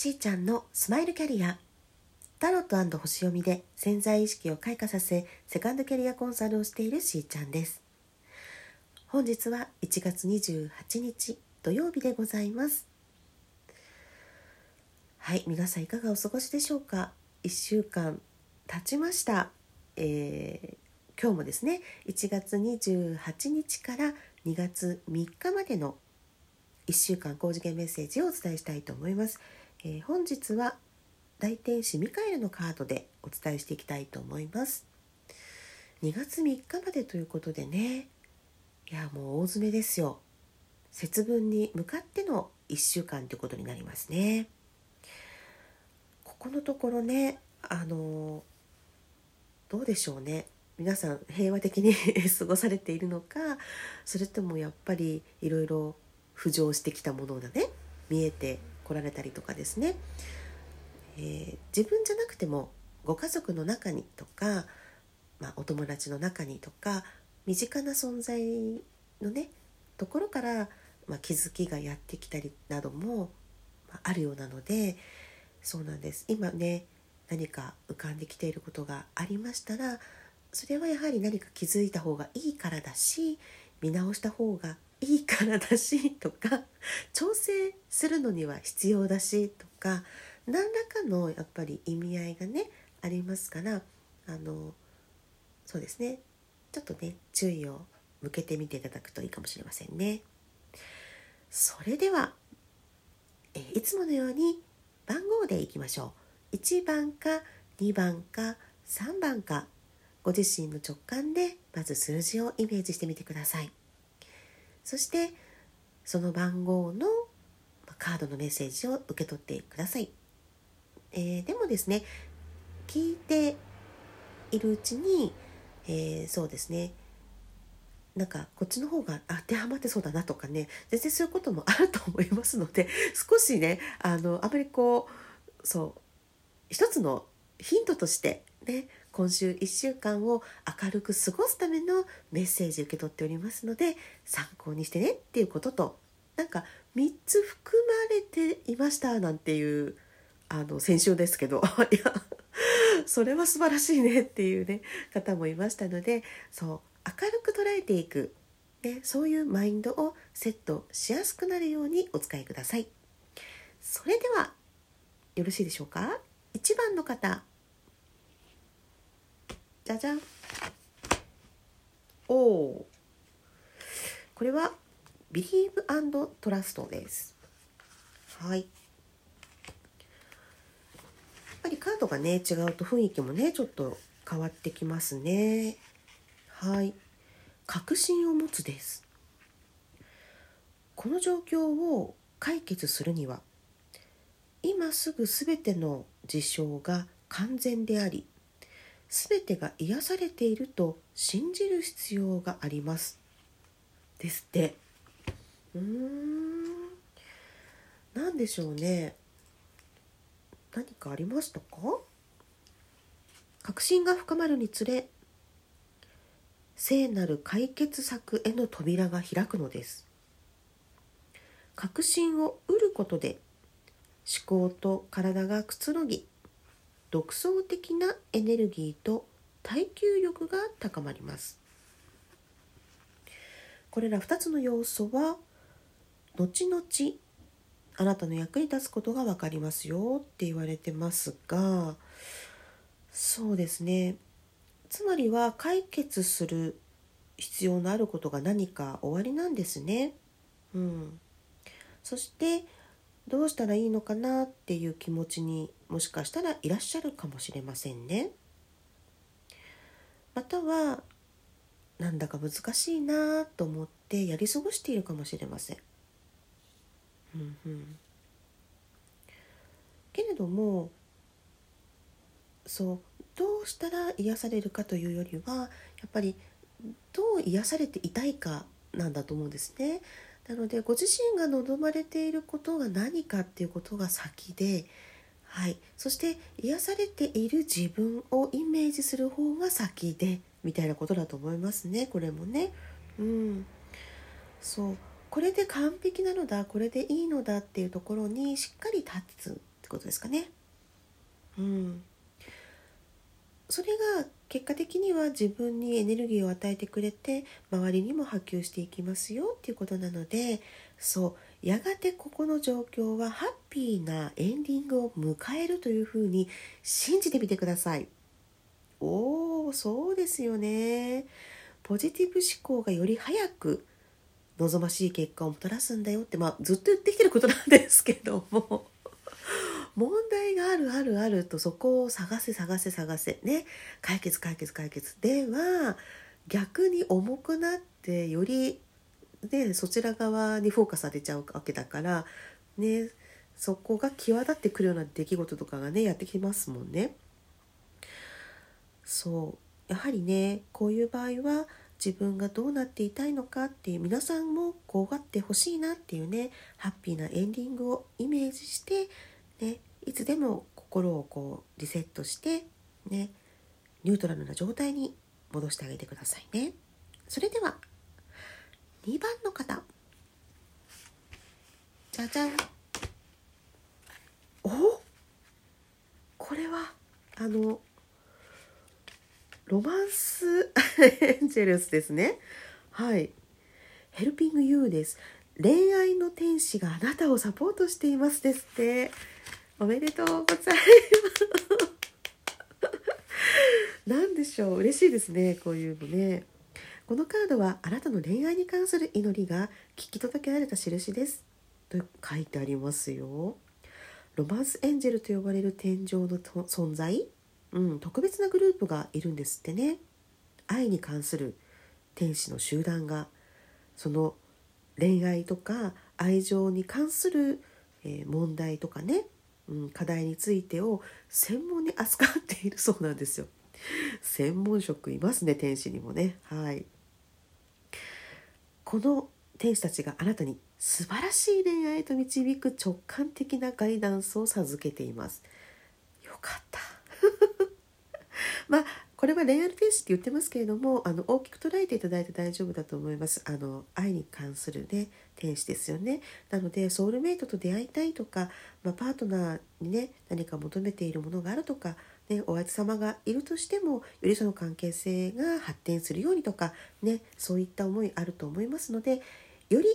しーちゃんのスマイルキャリア。タロット星読みで潜在意識を開花させセカンドキャリアコンサルをしているしーちゃんです。本日は1月28日土曜日でございます。はい皆さんいかがお過ごしでしょうか？1週間経ちました、えー、今日もですね1月28日から2月3日までの1週間高次元メッセージをお伝えしたいと思います、えー、本日は大天使ミカエルのカードでお伝えしていきたいと思います。2月3日までということでね。いやもう大詰めですよ。節分に向かっての1週間ということになりますね。ここのところねあのどうでしょうね。皆さん平和的に 過ごされているのかそれともやっぱりいろいろ浮上してきたものがね見えてこられたりとかですね。えー、自分じゃなくてもご家族の中にとか、まあ、お友達の中にとか身近な存在のねところから、まあ、気づきがやってきたりなども、あ、あるようなのでそうなんです。今ね何か浮かんできていることがありましたらそれはやはり何か気づいた方がいいからだし見直した方がいいからだしとか調整するのには必要だしとか何らかのやっぱり意味合いがねありますからあのそうですねちょっとね注意を向けてみていただくといいかもしれませんね。それではえいつものように番号でいきましょう。1番か2番か3番かご自身の直感でまず数字をイメージしてみてください。そしてその番号のカードのメッセージを受け取ってください。えー、でもですね聞いているうちに、えー、そうですねなんかこっちの方が当てはまってそうだなとかね全然そういうこともあると思いますので少しねあのあまりこうそう一つのヒントとしてね今週1週間を明るく過ごすためのメッセージ受け取っておりますので参考にしてねっていうこととなんか3つ含まれていましたなんていうあの先週ですけど。いやそれは素晴らしいねっていうね方もいましたのでそう明るく捉えていく、ね、そういうマインドをセットしやすくなるようにお使いください。それではよろしいでしょうか？1番の方。じゃじゃん。おおこれはビリーブトラストです。はい。やっぱりカードがね違うと雰囲気もねちょっと変わってきますね。はい。確信を持つです。この状況を解決するには今すぐ全ての事象が完全であり全てが癒されていると信じる必要があります。ですって。うーん。何でしょうね。何かありましたか？確信が深まるにつれ聖なる解決策への扉が開くのです。確信を得ることで思考と体がくつろぎ独創的なエネルギーと耐久力が高まります。これら2つの要素は後々あなたの役に立つことが分かりますよって言われてますがそうですね。つまりは解決する必要のあることが何か終わりなんですね。うん、そしてどうしたらいいのかなっていう気持ちにもしかしたらいらっしゃるかもしれませんね。またはなんだか難しいなと思ってやり過ごしているかもしれません。うんうん、けれどもそうどうしたら癒されるかというよりはやっぱりどう癒されていたいかなんだと思うんですね。なのでご自身が望まれていることが何かっていうことが先で、はい、そして癒されている自分をイメージする方が先でみたいなことだと思いますね。これもね。うん、そう。これで完璧なのだこれでいいのだっていうところにしっかり立つってことですかね。うん、それが結果的には自分にエネルギーを与えてくれて周りにも波及していきますよっていうことなのでそう。やがてここの状況はハッピーなエンディングを迎えるというふうに信じてみてください。おおそうですよね。ポジティブ思考がより早く望ましい結果をもたらすんだよって、まあ、ずっと言ってきてることなんですけども 問題があるあるあるとそこを探せ探せ探せね解決解決解決では逆に重くなってよりねそちら側にフォーカスされちゃうわけだからねそこが際立ってくるような出来事とかがねやってきますもんね。そうやはりねこういう場合は自分がどうなっていたいのかっていう皆さんもこうがってほしいなっていうねハッピーなエンディングをイメージして、ね、いつでも心をこうリセットしてねニュートラルな状態に戻してあげてくださいね。それでは2番の方じゃじゃんお？これはあのロマンスエンジェルスですね。はい。ヘルピングユーです。恋愛の天使があなたをサポートしていますですって。おめでとうございます。何でしょう。嬉しいですね。こういうのね。このカードはあなたの恋愛に関する祈りが聞き届けられた印です。と書いてありますよ。ロマンスエンジェルと呼ばれる天井の存在？うん、特別なグループがいるんですってね愛に関する天使の集団がその恋愛とか愛情に関する、え、問題とかね、うん、課題についてを専門に扱っているそうなんですよ。専門職いますね天使にもね。はい。この天使たちがあなたに素晴らしい恋愛へと導く直感的なガイダンスを授けています。よかった。まあこれは恋愛天使って言ってますけれどもあの大きく捉えていただいて大丈夫だと思いますあの愛に関するね天使ですよね。なのでソウルメイトと出会いたいとか、まあ、パートナーにね何か求めているものがあるとかね、お相手様がいるとしてもよりその関係性が発展するようにとか、ね、そういった思いあると思いますのでより、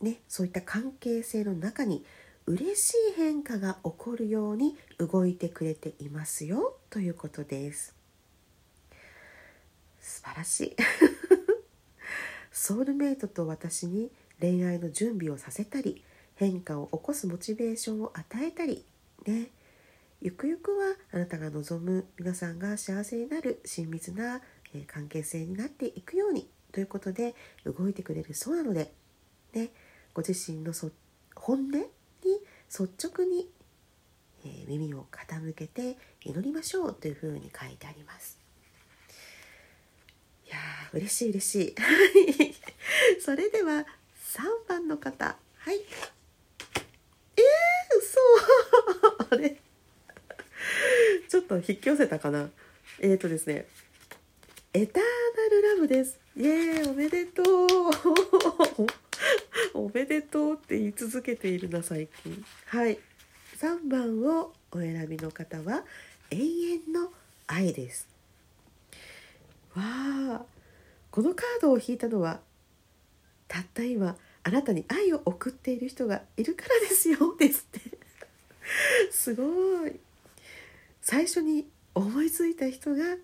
ね、そういった関係性の中に嬉しい変化が起こるように動いてくれていますよ。ということです。素晴らしい。ソウルメイトと私に恋愛の準備をさせたり変化を起こすモチベーションを与えたりねゆくゆくはあなたが望む皆さんが幸せになる親密な関係性になっていくようにということで動いてくれるそうなので、ね、ご自身のそ本音に率直に、え、耳を傾けて祈りましょうというふうに書いてあります。いやー嬉しい嬉しい。それでは3番の方。はい。えー、嘘。あれ。ちょっと引き寄せたかな。えっ、ー、とですね。エターナルラブです。イエーイ。おめでとう。おめでとうって言い続けているな最近。はい。3番をお選びの方は永遠の愛です。わあこのカードを引いたのはたった今あなたに愛を送っている人がいるからですよですって すごい最初に思いついた人が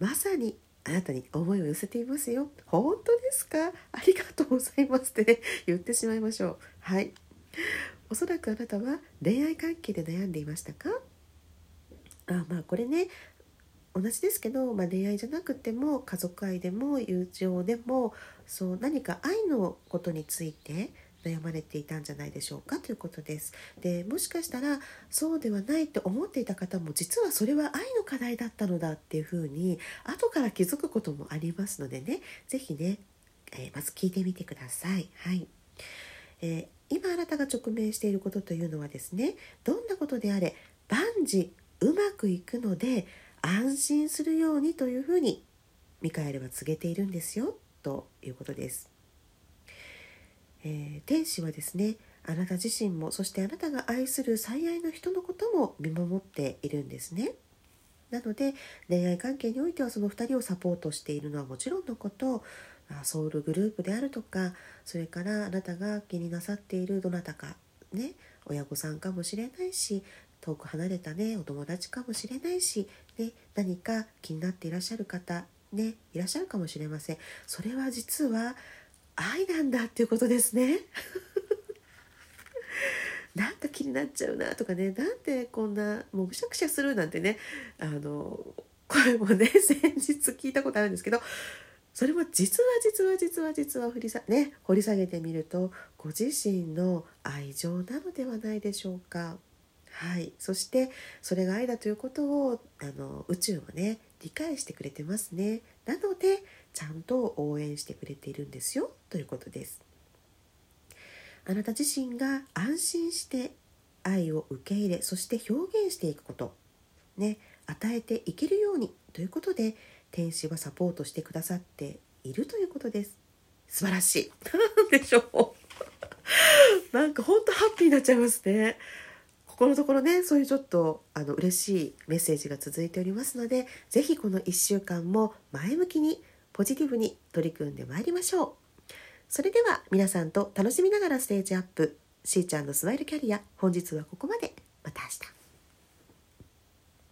まさにあなたに思いを寄せていますよ。本当ですか？ありがとうございますってね、言ってしまいましょう。はい。おそらくあなたは恋愛関係で悩んでいましたか？あまあこれね同じですけど、まあ、恋愛じゃなくても家族愛でも友情でもそう何か愛のことについて悩まれていたんじゃないでしょうか？ということです。でもしかしたらそうではないって思っていた方も実はそれは愛の課題だったのだっていうふうに後から気づくこともありますのでね是非ね、えー、まず聞いてみてください。はいえー、今あなたが直面していることというのはですねどんなことであれ万事うまくいくので安心するようにというふうにミカエルは告げているんですよということです。えー、天使はですねあなた自身もそしてあなたが愛する最愛の人のことも見守っているんですね。なので恋愛関係においてはその2人をサポートしているのはもちろんのことソウルグループであるとかそれからあなたが気になさっているどなたかね親御さんかもしれないし遠く離れたねお友達かもしれないし、ね、何か気になっていらっしゃる方ねいらっしゃるかもしれませんそれは実は愛なんだっていうことですね なんか気になっちゃうなとかねなんでこんなもうむしゃくしゃするなんてねあのこれもね 先日聞いたことあるんですけどそれも実は実は実は実は振りさ、ね、掘り下げてみるとご自身の愛情なのではないでしょうか。はい、そしてそれが愛だということをあの宇宙もね理解してくれてますね。なのでちゃんと応援してくれているんですよ。ということです。あなた自身が安心して愛を受け入れそして表現していくことね与えていけるようにということで天使はサポートしてくださっているということです。素晴らしい。何でしょう。なんかほんとハッピーになっちゃいますね。ここのところねそういうちょっとあの嬉しいメッセージが続いておりますので是非この1週間も前向きにポジティブに取り組んでまいりましょう。それでは皆さんと楽しみながらステージアップ。しーちゃんのスマイルキャリア本日はここまで。また明日。